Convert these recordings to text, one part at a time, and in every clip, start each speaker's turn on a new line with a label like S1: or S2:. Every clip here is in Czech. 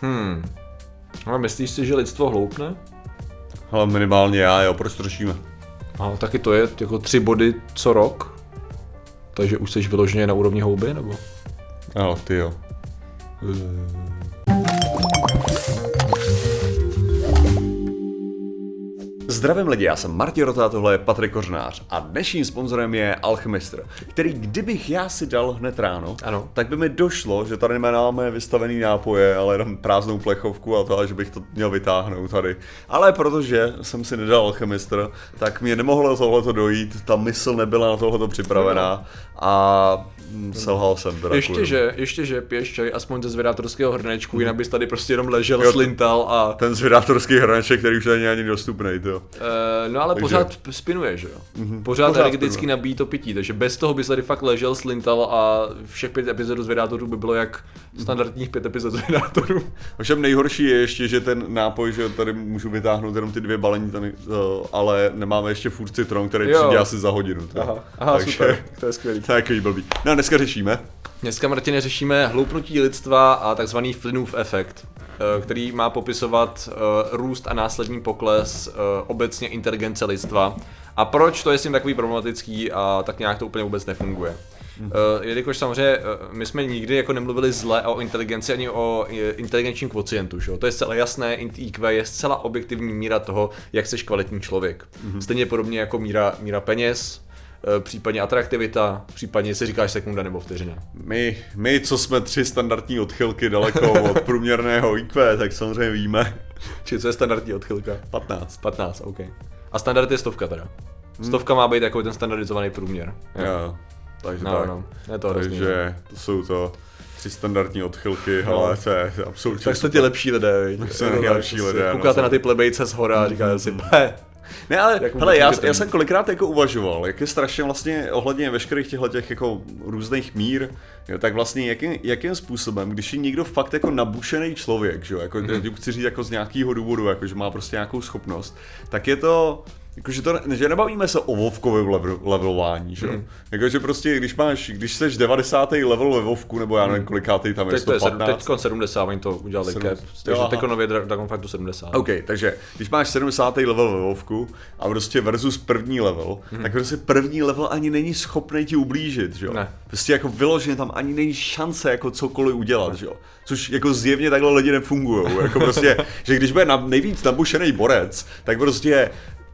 S1: Hmm. Ale myslíš si, že lidstvo hloupne?
S2: Ale minimálně já, jo, proč to řešíme?
S1: A taky to je jako tři body co rok. Takže už jsi vyloženě na úrovni houby, nebo?
S2: Ale ty jo. Zdravím lidi, já jsem Martin Rota, tohle je Patrik Kořnář a dnešním sponzorem je Alchemistr, který kdybych já si dal hned ráno,
S1: Ano.
S2: tak by mi došlo, že tady nemáme vystavený nápoje, ale jenom prázdnou plechovku a to, že bych to měl vytáhnout tady. Ale protože jsem si nedal Alchemistr, tak mě nemohlo tohleto dojít, ta mysl nebyla na tohleto připravená a mm, selhal jsem teda.
S1: Ještě že, ještě že piješ čaj aspoň ze zvědátorského hrnečku, jinak bys tady prostě jenom ležel, slintal a...
S2: Ten zvědátorský hrneček, který už není ani dostupný, to.
S1: Eh, no ale
S2: Takže-
S1: pořád spinuje, že jo? Pořád,
S2: Pořád
S1: pořád energeticky
S2: spinuje.
S1: nabíjí to pití, takže bez toho bys tady fakt ležel, slintal a všech pět epizodů zvědátorů by bylo jak standardních pět epizod zvědátorů.
S2: Ovšem nejhorší je ještě, že ten nápoj, že tady můžu vytáhnout jenom ty dvě balení, ten, uh, ale nemáme ještě furt citron, který
S1: Jo.
S2: přijde asi za hodinu. to.
S1: Aha, aha
S2: Takže-
S1: super, to je skvělý.
S2: Takový blbý. No a dneska řešíme.
S1: Dneska, Martine, řešíme hloupnutí lidstva a takzvaný Flynnův efekt, eh, který má popisovat eh, růst a následný pokles eh, obecně inteligence lidstva. A proč to je s tím takový problematický a tak nějak to úplně vůbec nefunguje. Uh, jelikož samozřejmě eh, my jsme nikdy jako nemluvili zle o inteligenci ani o eh, inteligenčním kvocientu, že? jo? to je zcela jasné, IQ je zcela objektivní míra toho, jak jsi kvalitní člověk. Stejně podobně jako míra, míra peněz, eh, případně atraktivita, případně si říkáš sekunda nebo vteřina.
S2: My, my, co jsme tři standardní odchylky daleko od průměrného IQ, tak samozřejmě víme.
S1: Či co je standardní odchylka?
S2: 15.
S1: 15, OK. A standard je stovka teda. Stovka má být jako ten standardizovaný průměr.
S2: Jo. Takže
S1: No,
S2: tak.
S1: no, je to hrozný,
S2: Takže to jsou to tři standardní odchylky, ale to je absolutně
S1: Tak jste ti lepší lidé, viď?
S2: nejlepší
S1: prostě
S2: lidé, no,
S1: Koukáte na ty plebejce z hora a říkáte si, "Pe,
S2: Ne, ale
S1: Jak
S2: hele, já, já jsem kolikrát jako uvažoval, jak je strašně vlastně ohledně veškerých těchto těch jako různých mír, jo, tak vlastně jakým, jakým způsobem, když je někdo fakt jako nabušený člověk, že jo, jako mm-hmm. chci říct jako z nějakého důvodu, jako že má prostě nějakou schopnost, tak je to jako, že, to, ne- že nebavíme se o Vovkovém level, levelování, že jo?
S1: Mhm.
S2: Jako, že prostě, když máš, když jsi 90. level ve Vovku, nebo já nevím, kolikátý tam je,
S1: teď to je
S2: 115.
S1: teď 70, oni to udělali
S2: Sedm-
S1: cap,
S2: Jo,
S1: takže teď nově Dra- Dragonfightu 70.
S2: OK, takže když máš 70. level ve Vovku a prostě versus první level, hmm. tak prostě první level ani není schopný ti ublížit, že jo?
S1: Ne.
S2: Prostě jako vyloženě tam ani není šance jako cokoliv udělat, že jo? Což jako zjevně takhle lidi nefungují, jako prostě, že když bude na, nejvíc nabušený borec, tak prostě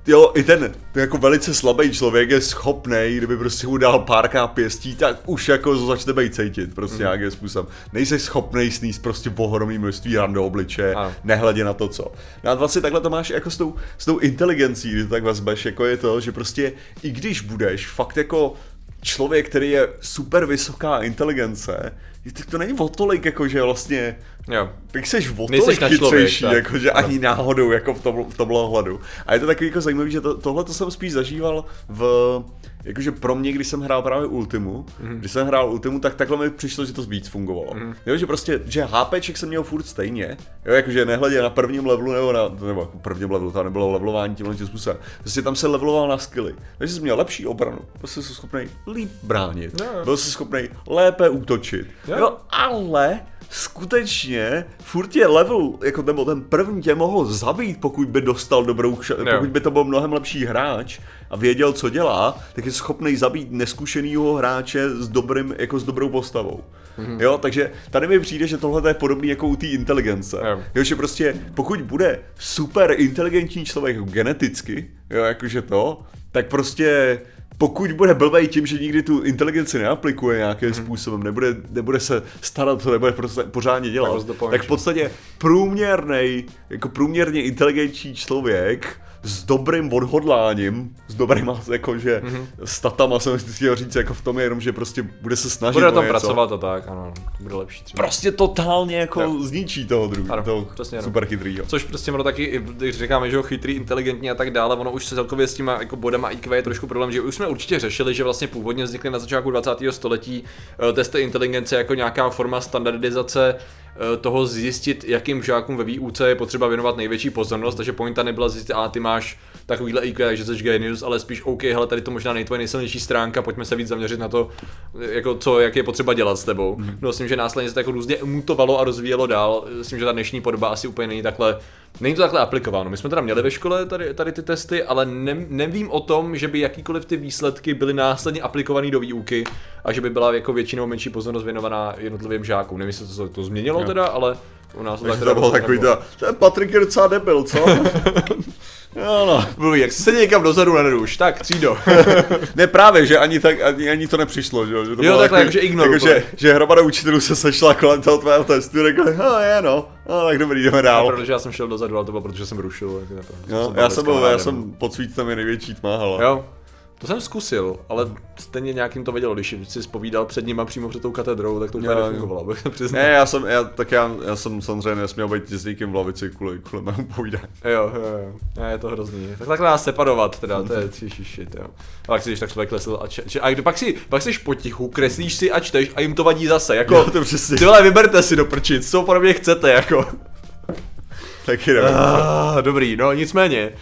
S2: Jo, i ten, ten jako velice slabý člověk je schopný, kdyby prostě mu dal párkrát pěstí, tak už jako začne být cítit, prostě mm. nějakým způsobem. Nejsi schopný sníst prostě ohromný množství ran do obličeje,
S1: Ano.
S2: nehledě na to, co. No a vlastně takhle to máš jako s tou, s tou inteligencí, když to tak vezmeš, jako je to, že prostě i když budeš fakt jako člověk, který je super vysoká inteligence, tak to není o tolik, jako že vlastně
S1: Jo.
S2: tak jsi o tolik chytřejší, jako, že ani náhodou jako v, tom, v tomhle ohledu. A je to takový jako zajímavý, že to, tohle to jsem spíš zažíval v, jakože pro mě, když jsem hrál právě Ultimu, mm-hmm. když jsem hrál Ultimu, tak takhle mi přišlo, že to víc fungovalo. Mm-hmm. Jo, že prostě, že HPček jsem měl furt stejně, jo, jakože nehledě na prvním levelu nebo na, nebo jako prvním levelu, to nebylo levelování tímhle tím způsobem. Prostě tam se leveloval na skilly. Takže jsi měl lepší obranu, prostě jsi schopný líp bránit,
S1: jo.
S2: byl jsi schopný lépe útočit.
S1: Jo,
S2: ale skutečně furt je level, jako nebo ten první tě mohl zabít, pokud by dostal dobrou, ša- pokud by to byl mnohem lepší hráč a věděl, co dělá, tak je schopný zabít neskušenýho hráče s dobrým, jako s dobrou postavou. Mm-hmm. Jo, takže tady mi přijde, že tohle je podobný jako u té inteligence.
S1: Jo.
S2: Jo, že prostě pokud bude super inteligentní člověk geneticky, jo, jakože to, tak prostě pokud bude blbej tím, že nikdy tu inteligenci neaplikuje nějakým hmm. způsobem, nebude, nebude se starat, to nebude prostě pořádně
S1: Tak
S2: dělat, tak,
S1: zdopomeneš.
S2: v podstatě průměrný, jako průměrně inteligentní člověk s dobrým odhodláním, s dobrýma jakože
S1: Mhm.
S2: mm-hmm. statama jsem chtěl říct, jako v tom je jenom, že prostě bude se snažit
S1: Bude tom
S2: něco.
S1: pracovat a tak, ano, bude lepší třeba.
S2: Prostě totálně jako
S1: Jo.
S2: zničí toho druhého,
S1: Ano,
S2: toho
S1: přesně,
S2: super chytrýho.
S1: Což prostě ono taky, když říkáme, že ho chytrý, inteligentní a tak dále, ono už se celkově s těma jako bodama IQ je trošku problém, že už jsme určitě řešili, že vlastně původně vznikly na začátku 20. století eh, testy inteligence jako nějaká forma standardizace toho zjistit, jakým žákům ve výuce je potřeba věnovat největší pozornost, takže pointa nebyla zjistit, a ty máš takovýhle IQ, že jsi genius, ale spíš OK, hele, tady to možná není tvoje nejsilnější stránka, pojďme se víc zaměřit na to, jako co, jak je potřeba dělat s tebou. Mm. No, myslím, že následně se to jako různě mutovalo a rozvíjelo dál. Myslím, že ta dnešní podoba asi úplně není takhle Není to takhle aplikováno. My jsme teda měli ve škole tady, tady ty testy, ale ne, nevím o tom, že by jakýkoliv ty výsledky byly následně aplikované do výuky a že by byla jako většinou menší pozornost věnovaná jednotlivým žákům. Nevím, jestli to, to změnilo jo. teda, ale u nás
S2: to tak to bylo takový to, ten Patrik je docela debil, co?
S1: Jo no. Mluví, jak se někam dozadu nenruš, tak třído.
S2: ne právě, že ani, tak, ani, ani to nepřišlo, že, že to
S1: jo, takhle, jakože ignoru.
S2: Jako, že, že hromada učitelů se sešla kolem toho tvého testu, řekli, no je no, no tak dobrý, jdeme dál.
S1: No, protože já jsem šel dozadu, ale to bylo protože jsem rušil. Tak,
S2: no, jsem já, jsem byl, já jsem pod svícem je největší tma,
S1: Jo, to jsem zkusil, ale stejně nějakým to vědělo, když si spovídal před nima přímo před tou katedrou, tak to úplně nefungovalo, bych
S2: Ne, já jsem, já, tak já, já jsem samozřejmě nesměl být jezdíkem v lavici kvůli, kvůli mému povídání.
S1: Jo, jo, jo, ne, je to hrozný. Tak takhle nás separovat teda, to je shit, jo. A pak si když tak člověk klesl a, če, če, a pak si, pak si potichu, kreslíš si a čteš a jim to vadí zase, jako, jo, to přesně. tyhle vyberte si do prčic, co podobně chcete, jako.
S2: Taky nevím.
S1: Ah, dobrý, no nicméně.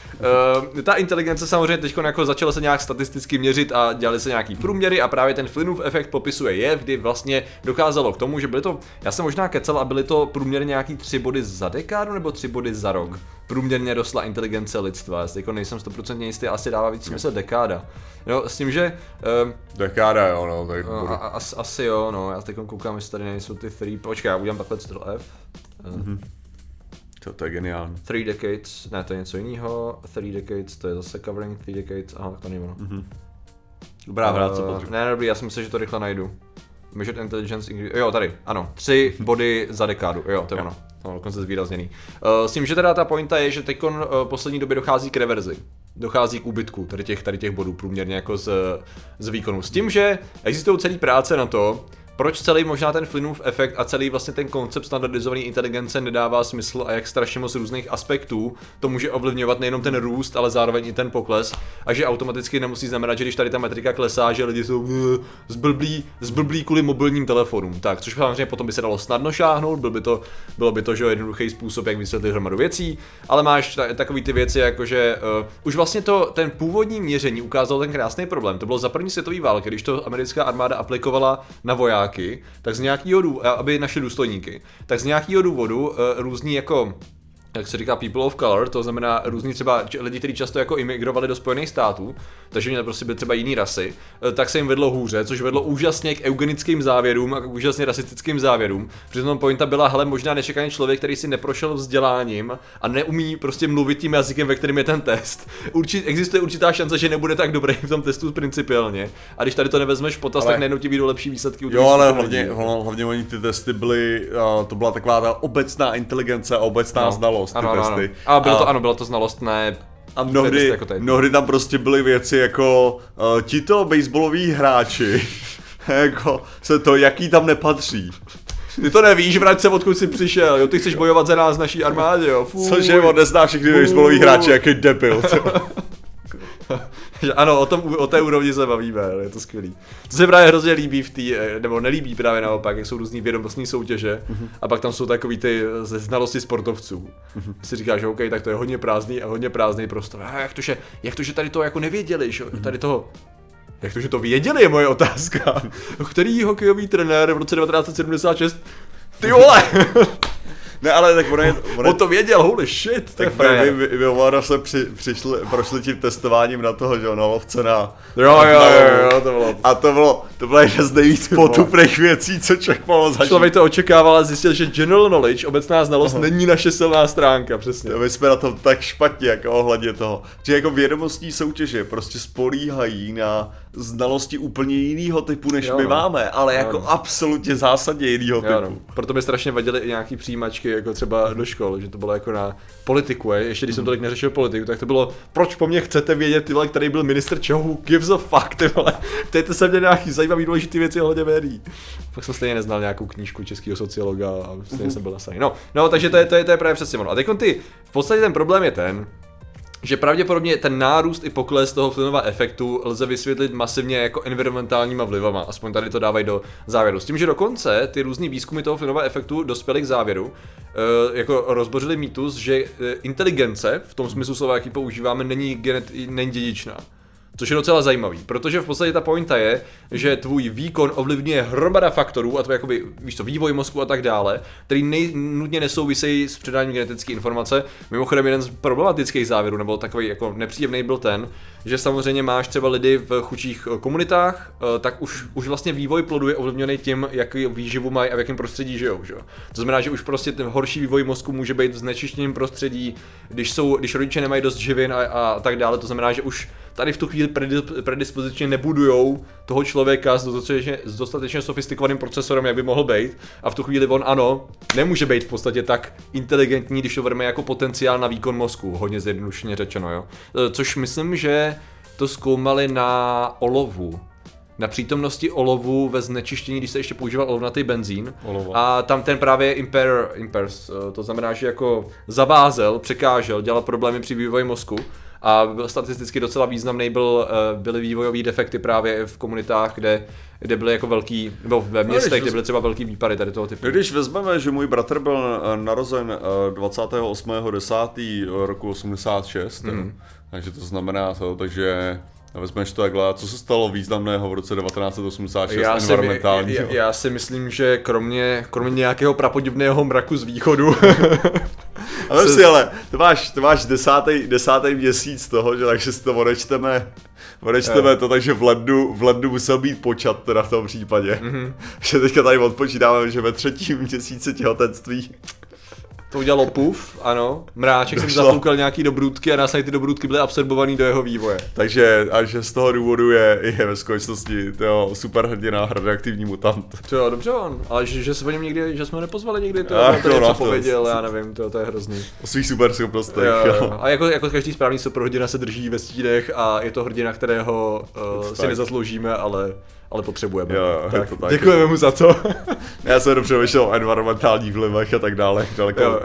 S1: Uh, ta inteligence samozřejmě teď jako začala se nějak statisticky měřit a dělali se nějaký průměry a právě ten Flynnův efekt popisuje je, kdy vlastně dokázalo k tomu, že byly to, já jsem možná kecal a byly to průměrně nějaký tři body za dekádu nebo tři body za rok. Průměrně rostla inteligence lidstva, já jako nejsem 100% jistý, asi dává víc smysl dekáda. No, s tím, že...
S2: Uh, dekáda jo, no, tak
S1: no, a, as, asi jo, no, já teď koukám, jestli tady nejsou ty free, počkej, já udělám takhle Ctrl F. Uh, mm-hmm.
S2: To, to je geniální.
S1: Three Decades, ne, to je něco jiného. Three Decades, to je zase covering Three Decades, aha, to není ono. Mm-hmm.
S2: Dobrá hra, uh, co Patrik?
S1: Ne, dobrý, já si myslím, že to rychle najdu. Measured Intelligence, jo, tady, ano, tři body za dekádu, jo, to je ono. To je dokonce zvýrazněný. Uh, s tím, že teda ta pointa je, že teď uh, poslední době dochází k reverzi dochází k úbytku tady těch, tady těch bodů průměrně jako z, z výkonu. S tím, že existují celý práce na to, proč celý možná ten Flynnův efekt a celý vlastně ten koncept standardizované inteligence nedává smysl a jak strašně moc různých aspektů to může ovlivňovat nejenom ten růst, ale zároveň i ten pokles a že automaticky nemusí znamenat, že když tady ta metrika klesá, že lidi jsou eh, zblblí, zblblí kvůli mobilním telefonům. Tak, což samozřejmě potom by se dalo snadno šáhnout, byl by to, bylo by to že jednoduchý způsob, jak vysvětlit hromadu věcí, ale máš ta, takový ty věci, jako že uh, už vlastně to, ten původní měření ukázal ten krásný problém. To bylo za první světové války, když to americká armáda aplikovala na vojáky vojáky, tak z nějakého důvodu, aby naše důstojníky, tak z nějakého důvodu uh, různí jako jak se říká people of color, to znamená různí třeba lidi, kteří často jako imigrovali do Spojených států, takže měli prostě být třeba jiný rasy, eh, tak se jim vedlo hůře, což vedlo úžasně k eugenickým závěrům a k úžasně rasistickým závěrům. Přitom pointa byla, hele, možná nečekaný člověk, který si neprošel vzděláním a neumí prostě mluvit tím jazykem, ve kterém je ten test. Určit, existuje určitá šance, že nebude tak dobrý v tom testu principiálně. A když tady to nevezmeš potaz, ale... tak najednou ti vyjdou lepší výsledky.
S2: Jo, ale hlavně, hlavně, hlavně oni ty testy byly, to byla taková ta obecná inteligence a obecná no. znalost znalost,
S1: ano, ty testy. Ano. A bylo to, ano, bylo to znalost, ne
S2: a mnohdy, jako mnohdy tam prostě byly věci jako uh, tito baseballoví hráči, jako se to, jaký tam nepatří.
S1: Ty to nevíš, vrať se odkud jsi přišel, jo, ty chceš bojovat za nás naší armádě, jo.
S2: Fuj. Cože, on nezná všechny baseballoví hráči, jaký debil.
S1: ano, o, tom, o té úrovni se bavíme, je to skvělý. To se právě hrozně líbí v té, nebo nelíbí právě naopak, jak jsou různý vědomostní soutěže uh-huh. a pak tam jsou takový ty eh, ze znalosti sportovců. Uh-huh. Si říkáš, že OK, tak to je hodně prázdný a hodně prázdný prostor. A jak to, že, jak to, že tady to jako nevěděli, že? Uh-huh. tady toho jak to, že to věděli, je moje otázka. Který hokejový trenér v roce 1976 ty vole!
S2: Ne, ale tak ono je...
S1: Ono On to věděl, holy shit.
S2: Tak vy, vy, se při, přišli, prošli tím testováním na toho, že na lovce na...
S1: Jo, jo, jo, jo, to bylo...
S2: A to bylo, to bylo jedna z nejvíc potupných věcí, co člověk mohl zažít.
S1: Člověk to očekával a zjistil, že general knowledge, obecná znalost, Aha. není naše silná stránka, přesně.
S2: My jsme na tom tak špatně, jako ohledně toho. Že jako vědomostní soutěže prostě spolíhají na znalosti úplně jiného typu, než jo, my no. máme, ale jako no. absolutně zásadně jiného typu. No.
S1: Proto mi strašně vadily i nějaký přijímačky, jako třeba do škol, že to bylo jako na politiku, je. ještě když jsem tolik neřešil politiku, tak to bylo, proč po mně chcete vědět, ty vole, který byl minister čeho, who gives a fuck, ty vole, ptejte se mě nějaký zajímavý důležitý věci ohledně médií. Pak jsem stejně neznal nějakou knížku českého sociologa a stejně jsem byl nasaný. No, no, takže to je, to je, to je právě přesně ono. A teď ty, v podstatě ten problém je ten, že pravděpodobně ten nárůst i pokles toho Flynnova efektu lze vysvětlit masivně jako environmentálníma vlivama, aspoň tady to dávají do závěru. S tím, že dokonce ty různý výzkumy toho Flynnova efektu dospěly k závěru, e, jako rozbořili mýtus, že e, inteligence, v tom smyslu slova, jaký používáme, není, genet, není dědičná. Což je docela zajímavý, protože v podstatě ta pointa je, že tvůj výkon ovlivňuje hromada faktorů, a to jakoby, víš to, vývoj mozku a tak dále, který nej, nutně nesouvisejí s předáním genetické informace. Mimochodem jeden z problematických závěrů, nebo takový jako nepříjemný byl ten, že samozřejmě máš třeba lidi v chudších komunitách, eh, tak už, už vlastně vývoj plodu je ovlivněný tím, jaký výživu mají a v jakém prostředí žijou. Že? To znamená, že už prostě ten horší vývoj mozku může být v znečištěném prostředí, když, jsou, když rodiče nemají dost živin a, a tak dále. To znamená, že už tady v tu chvíli predispozičně nebudujou toho člověka s dostatečně, s dostatečně sofistikovaným procesorem, jak by mohl být. A v tu chvíli on ano, nemůže být v podstatě tak inteligentní, když to vrme jako potenciál na výkon mozku, hodně zjednodušeně řečeno, jo. E, což myslím, že to zkoumali na olovu, na přítomnosti olovu ve znečištění, když se ještě používal olovnatý benzín. Olovo. A tam ten právě impair, impairs, e, to znamená, že jako zavázel, překážel, dělal problémy při vývoji mozku a statisticky docela významný byl, eh, byly vývojové defekty právě v komunitách, kde, kde byly jako velký, nebo ve no, městech, kde byly třeba velký výpady tady toho typu.
S2: Když vezmeme, že můj bratr byl eh, narozen 28.10. Eh, roku 86, mm. takže to znamená to, takže a vezmeš to takhle, co se stalo významného v roce 1986 já environmentální?
S1: Si, já, já si myslím, že kromě, kromě nějakého prapodivného mraku z východu
S2: A se... si, ale to máš, to máš desátý, desátý měsíc toho, že takže si to odečteme, odečteme to, takže v lednu, v lednu musel být počat teda v tom případě. Mm-hmm. že teďka tady odpočítáme, že ve třetím měsíci těhotenství
S1: to udělalo puf, ano. Mráček jsem zafoukal nějaký dobrůdky a následně ty dobrůdky byly absorbovaný do jeho vývoje.
S2: Takže až z toho důvodu je, je ve skutečnosti to superhrdina radioaktivní mutant.
S1: To jo, dobře on. Ale že, že, jsme někdy, že jsme ho nepozvali někdy, to, Ach, to, to něco pověděl, já nevím, to, to je hrozný.
S2: O svých super schopnostech.
S1: Jo, jo. A jako, jako každý správný superhrdina se drží ve stínech a je to hrdina, kterého uh, si nezasloužíme, ale ale potřebujeme.
S2: Jo, tak, to tak,
S1: děkujeme mu za to.
S2: Já jsem dobře vyšel o environmentálních vlivech a tak dále.
S1: Daleko jo,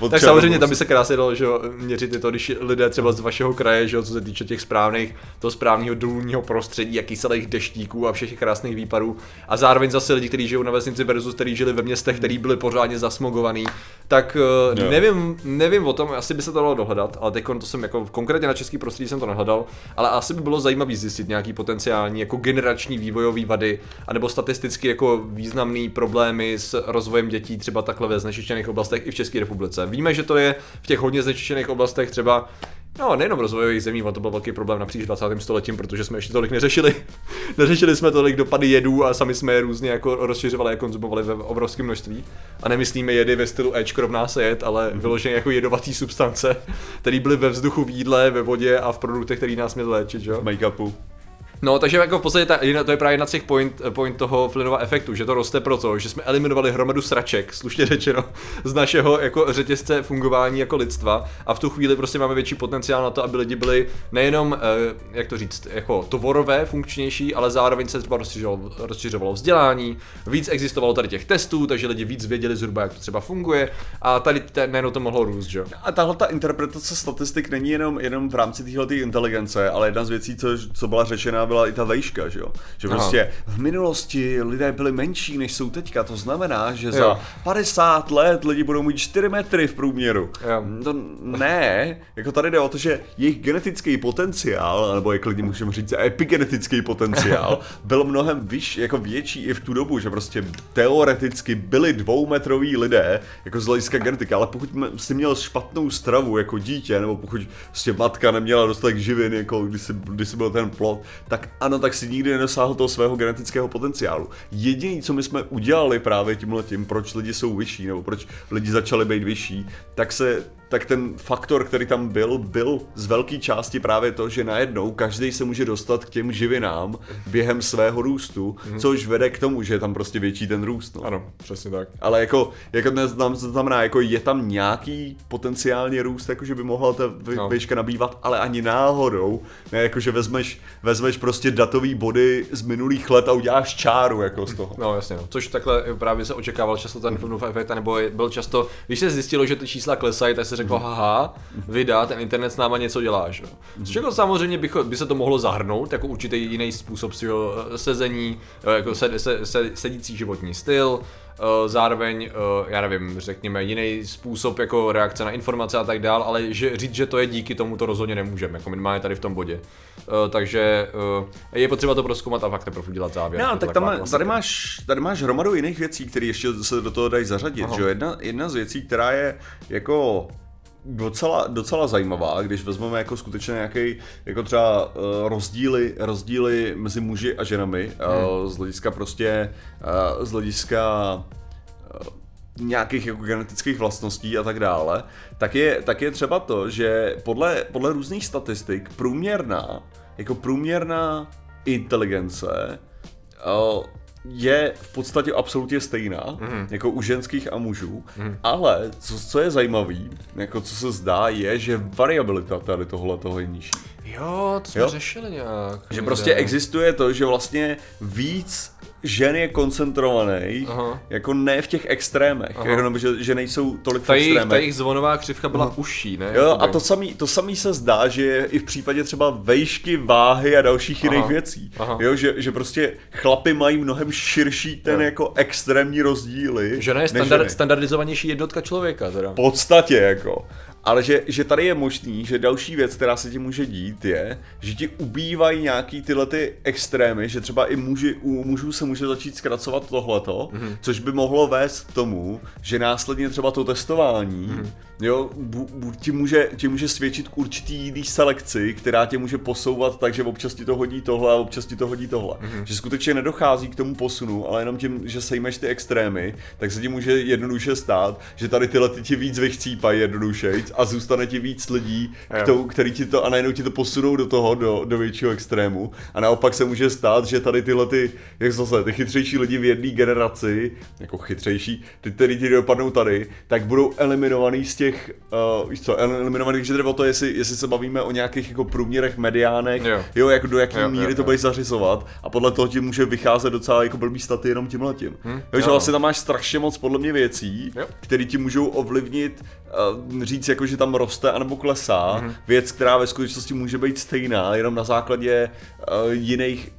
S1: jo. Tak samozřejmě tam by se krásně dalo že měřit i to, když lidé třeba z vašeho kraje, že co se týče těch správných, toho správného důlního prostředí, jaký kyselých deštíků a všech těch krásných výpadů. A zároveň zase lidi, kteří žijou na vesnici versus kteří žili ve městech, který byli pořádně zasmogovaný. Tak eh, jo. nevím, nevím o tom, asi by se to dalo dohledat, ale teď to jsem jako konkrétně na český prostředí jsem to nehledal, ale asi by bylo zajímavé zjistit nějaký potenciální jako generační vývojový vývojové vady, anebo statisticky jako významný problémy s rozvojem dětí třeba takhle ve znečištěných oblastech i v České republice. Víme, že to je v těch hodně znečištěných oblastech třeba No, nejenom v rozvojových zemí, to byl velký problém napříč 20. stoletím, protože jsme ještě tolik neřešili. neřešili jsme tolik dopady jedů a sami jsme je různě jako rozšiřovali a konzumovali ve obrovském množství. A nemyslíme jedy ve stylu Edge rovná se jed, ale mm-hmm. vyloženě jako jedovatý substance, které byly ve vzduchu, v jídle, ve vodě a v produktech, které nás měly léčit, že?
S2: V make-upu.
S1: No, takže jako v podstatě ta, to je právě jedna z těch point, point toho Flynnova efektu, že to roste proto, že jsme eliminovali hromadu sraček, slušně řečeno, z našeho jako řetězce fungování jako lidstva a v tu chvíli prostě máme větší potenciál na to, aby lidi byli nejenom, eh, jak to říct, jako tovorové, funkčnější, ale zároveň se třeba rozšiřovalo, rozšiřovalo vzdělání, víc existovalo tady těch testů, takže lidi víc věděli zhruba, jak to třeba funguje a tady najednou to mohlo růst, že?
S2: A tahle ta interpretace statistik není jenom, jenom v rámci téhle inteligence, ale jedna z věcí, co, co byla řečena, byla i ta vejška, že jo? Že Aha. prostě v minulosti lidé byli menší, než jsou teďka, to znamená, že za jo. 50 let lidi budou mít 4 metry v průměru. Jo. To ne, jako tady jde o to, že jejich genetický potenciál, nebo jak lidi můžeme říct, epigenetický potenciál, byl mnohem vyšší, jako větší i v tu dobu, že prostě teoreticky byli dvoumetroví lidé, jako z hlediska genetiky, ale pokud jsi měl špatnou stravu jako dítě, nebo pokud prostě matka neměla dostatek živin, jako když jsi, když jsi byl ten plot, tak ano, tak si nikdy nedosáhl toho svého genetického potenciálu. Jediné, co my jsme udělali právě tímhle tím, proč lidi jsou vyšší, nebo proč lidi začali být vyšší, tak se tak ten faktor, který tam byl, byl z velké části právě to, že najednou každý se může dostat k těm živinám během svého růstu, mm-hmm. což vede k tomu, že je tam prostě větší ten růst. No.
S1: Ano, přesně tak.
S2: Ale jako, jako to znamená, jako je tam nějaký potenciální růst, jako že by mohla ta no. výška nabývat, ale ani náhodou, ne, jako že vezmeš, vezmeš prostě datový body z minulých let a uděláš čáru jako z toho.
S1: No jasně, no. což takhle právě se očekával často ten filmův efekt, nebo byl často, když se zjistilo, že ty čísla klesají, tak se řeklo, haha, vydat, ten internet s náma něco dělá, že? Z čeho samozřejmě by, by se to mohlo zahrnout, jako určitý jiný způsob svého sezení, jako se, se, se, sedící životní styl, Eh, zároveň, eh, já nevím, řekněme, jiný způsob jako reakce na informace a tak dál, ale že, říct, že to je díky tomu, to rozhodně nemůžeme, jako minimálně tady v tom bodě. Eh, takže je potřeba to proskoumat a fakt teprve udělat závěr.
S2: No, tak tam, tady, máš, tady máš hromadu jiných věcí, které ještě se do toho dají zařadit. Že? Jedna, jedna z věcí, která je jako docela, docela zajímavá, když vezmeme jako skutečně nějaký, jako třeba uh, rozdíly, rozdíly mezi muži a ženami, hmm. uh, z hlediska prostě, uh, z hlediska uh, nějakých jako genetických vlastností a tak dále, tak je, tak je třeba to, že podle, podle různých statistik průměrná, jako průměrná inteligence uh, je v podstatě absolutně stejná, mm. jako u ženských a mužů, mm. ale co, co je zajímavé, jako co se zdá, je, že variabilita tady tohle toho je nižší.
S1: Jo, to jsme jo? řešili nějak.
S2: Že prostě existuje to, že vlastně víc žen je koncentrovaný, Aha. jako ne v těch extrémech, jenom, že, že nejsou tolik
S1: ta
S2: v extrémech.
S1: Ta jejich zvonová křivka byla Aha. užší, ne?
S2: Jo, a to samý, to samý se zdá, že je i v případě třeba vejšky, váhy a dalších Aha. jiných věcí. Aha. Jo, že, že prostě chlapy mají mnohem širší ten jo. jako extrémní rozdíly.
S1: Žena je standard, standardizovanější jednotka člověka teda.
S2: V podstatě jako. Ale že, že tady je možný, že další věc, která se ti může dít, je, že ti ubývají nějaký tyhle ty extrémy, že třeba i muži, u mužů se může začít zkracovat tohleto, mm-hmm. což by mohlo vést k tomu, že následně třeba to testování, mm-hmm. Jo, bu, bu, ti, může, ti může svědčit k určitý jiný selekci, která tě může posouvat tak, že občas ti to hodí tohle a občas ti to hodí tohle. Mm-hmm. Že skutečně nedochází k tomu posunu, ale jenom tím, že sejmeš ty extrémy, tak se ti může jednoduše stát, že tady tyhle ty ti víc vychcípají jednoduše a zůstane ti víc lidí, tou, který ti to a najednou ti to posunou do toho, do, do většího extrému. A naopak se může stát, že tady tyhle ty, jak zase, ty chytřejší lidi v jedné generaci, jako chytřejší, ty, který ti dopadnou tady, tak budou eliminovaný z těch, uh, víš co, eliminovaný, když jde o to, jestli, jestli se bavíme o nějakých jako průměrech, mediánech, jo, jo jak do jaké míry jo, to budeš zařizovat a podle toho ti může vycházet docela jako blbý staty jenom tímhletím. Hm, Takže vlastně tam máš strašně moc podle mě věcí, které ti můžou ovlivnit uh, říct jako, že tam roste anebo klesá, mm-hmm. věc, která ve skutečnosti může být stejná, jenom na základě uh, jiných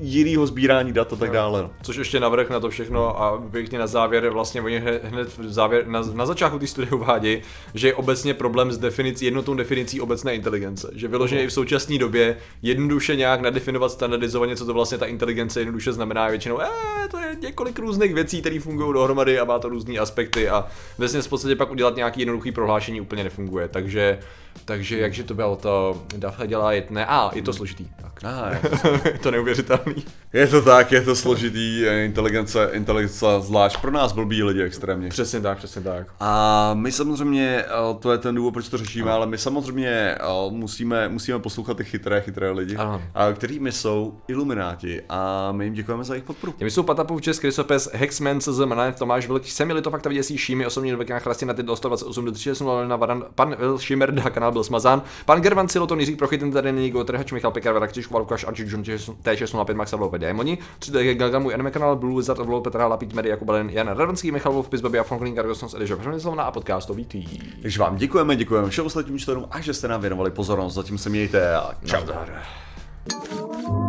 S2: jinýho sbírání dat a tak dále. No.
S1: Což ještě navrh na to všechno a pěkně na závěr, vlastně oni hned v závěr, na, na začátku té studie uvádí, že je obecně problém s definicí, jednotnou definicí obecné inteligence. Že vyloženě i v současné době jednoduše nějak nadefinovat standardizovaně, co to vlastně ta inteligence jednoduše znamená většinou, eh, to je několik různých věcí, které fungují dohromady a má to různé aspekty a vlastně v podstatě pak udělat nějaký jednoduchý prohlášení úplně nefunguje. Takže takže jakže to bylo to, Dafne dělá jedné, a je to složitý. Tak.
S2: Ah,
S1: je, to... je neuvěřitelný.
S2: Je to tak, je to složitý, inteligence, inteligence zvlášť pro nás blbí lidi extrémně.
S1: Přesně tak, přesně tak.
S2: A my samozřejmě, eh, to je ten důvod, proč to řešíme, ale my samozřejmě eh, musíme, musíme poslouchat ty chytré, chytré lidi, ano. kterými jsou ilumináti a my jim děkujeme za jejich podporu.
S1: Těmi jsou Patapův Česk, Krysopes, Hexman, CZ, Manet, Tomáš Velký, Semili to fakt věděsí, Šími, osobně do na chrastě na ty do 128 do 36 na Varan, pan Šimerda, kanál byl smazán. Pan Gervan Siloton, Jiří Prochytin, tady není Gotrhač, Michal Pekar, Lukáš Arčík, John T605, Max Avlov, Démoni, 3 Galgamu, Anime kanál, Blue Wizard, Avlov, Petra Lapít, Media, Kubalen, Jan Radvanský, Michal Wolf, Pizbabi a Franklin Gargosnos, Eliša Přemyslovna a podcastový tý.
S2: Takže vám děkujeme, děkujeme všem ostatním členům a že jste nám věnovali pozornost. Zatím se mějte a čau. Thank